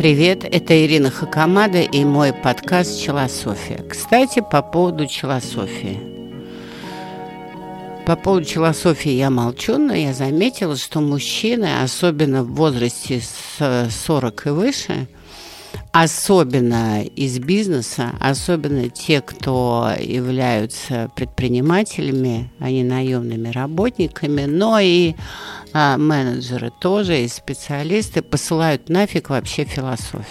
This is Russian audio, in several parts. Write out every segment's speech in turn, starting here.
Привет, это Ирина Хакамада и мой подкаст «Челософия». Кстати, по поводу челософии. По поводу челософии я молчу, но я заметила, что мужчины, особенно в возрасте с 40 и выше – особенно из бизнеса, особенно те, кто являются предпринимателями, а не наемными работниками, но и а, менеджеры тоже, и специалисты посылают нафиг вообще философию.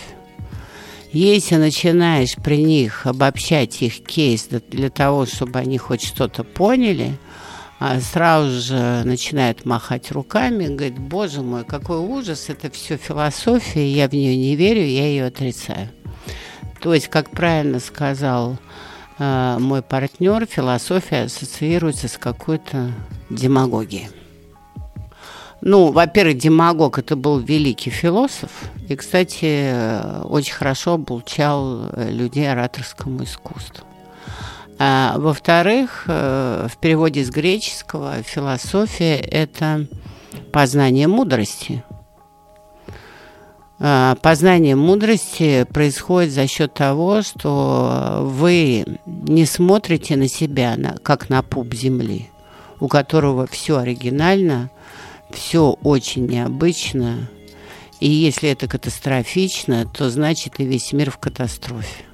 Если начинаешь при них обобщать их кейс для того, чтобы они хоть что-то поняли – сразу же начинает махать руками, говорит, боже мой, какой ужас, это все философия, я в нее не верю, я ее отрицаю. То есть, как правильно сказал э, мой партнер, философия ассоциируется с какой-то демагогией. Ну, во-первых, демагог это был великий философ, и, кстати, очень хорошо обучал людей ораторскому искусству. А, во-вторых, э, в переводе с греческого философия – это познание мудрости. А, познание мудрости происходит за счет того, что вы не смотрите на себя как на пуп земли, у которого все оригинально, все очень необычно, и если это катастрофично, то значит и весь мир в катастрофе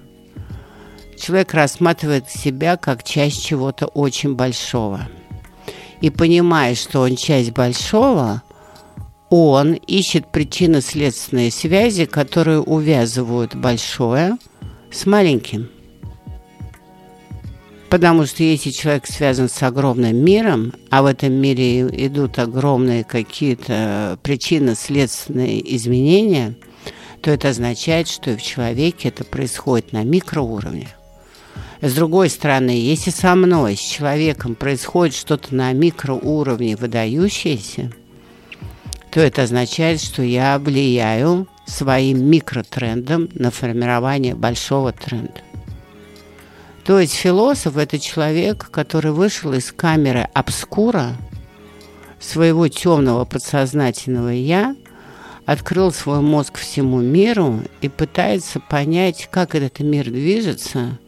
человек рассматривает себя как часть чего-то очень большого. И понимая, что он часть большого, он ищет причинно-следственные связи, которые увязывают большое с маленьким. Потому что если человек связан с огромным миром, а в этом мире идут огромные какие-то причинно-следственные изменения, то это означает, что и в человеке это происходит на микроуровне. С другой стороны, если со мной, с человеком происходит что-то на микроуровне выдающееся, то это означает, что я влияю своим микротрендом на формирование большого тренда. То есть философ – это человек, который вышел из камеры обскура своего темного подсознательного «я», открыл свой мозг всему миру и пытается понять, как этот мир движется –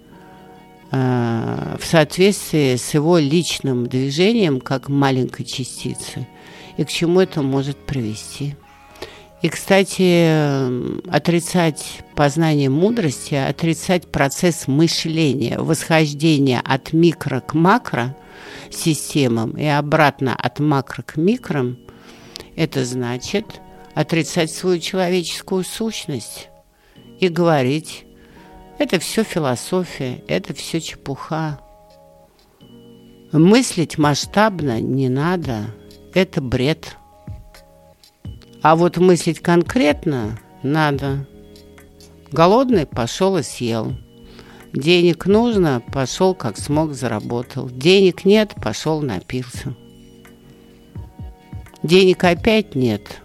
в соответствии с его личным движением как маленькой частицы и к чему это может привести. И, кстати, отрицать познание мудрости, отрицать процесс мышления, восхождения от микро к макро системам и обратно от макро к микро, это значит отрицать свою человеческую сущность и говорить это все философия, это все чепуха. Мыслить масштабно не надо, это бред. А вот мыслить конкретно надо. Голодный пошел и съел. Денег нужно, пошел как смог, заработал. Денег нет, пошел напился. Денег опять нет,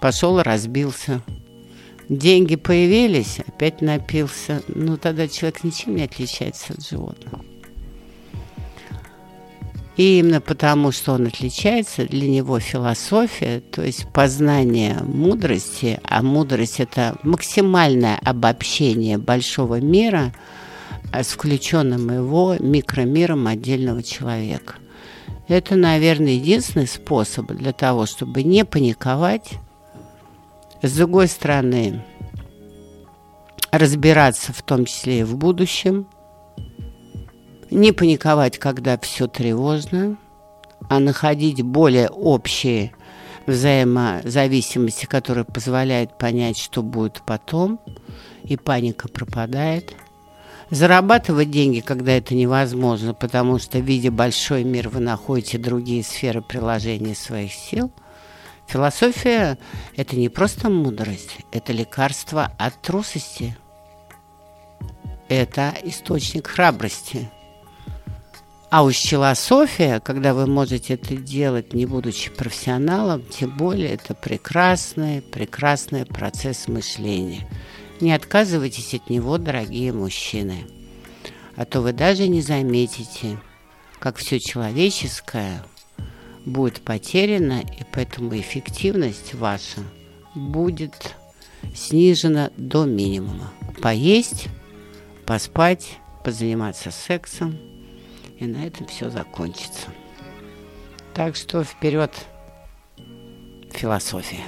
пошел разбился деньги появились, опять напился. Ну, тогда человек ничем не отличается от животного. И именно потому, что он отличается, для него философия, то есть познание мудрости, а мудрость – это максимальное обобщение большого мира а с включенным его микромиром отдельного человека. Это, наверное, единственный способ для того, чтобы не паниковать, с другой стороны, разбираться в том числе и в будущем, не паниковать, когда все тревожно, а находить более общие взаимозависимости, которые позволяют понять, что будет потом, и паника пропадает. Зарабатывать деньги, когда это невозможно, потому что, видя большой мир, вы находите другие сферы приложения своих сил – Философия – это не просто мудрость, это лекарство от трусости. Это источник храбрости. А уж философия, когда вы можете это делать, не будучи профессионалом, тем более это прекрасный, прекрасный процесс мышления. Не отказывайтесь от него, дорогие мужчины. А то вы даже не заметите, как все человеческое – будет потеряна, и поэтому эффективность ваша будет снижена до минимума. Поесть, поспать, позаниматься сексом, и на этом все закончится. Так что вперед, философия.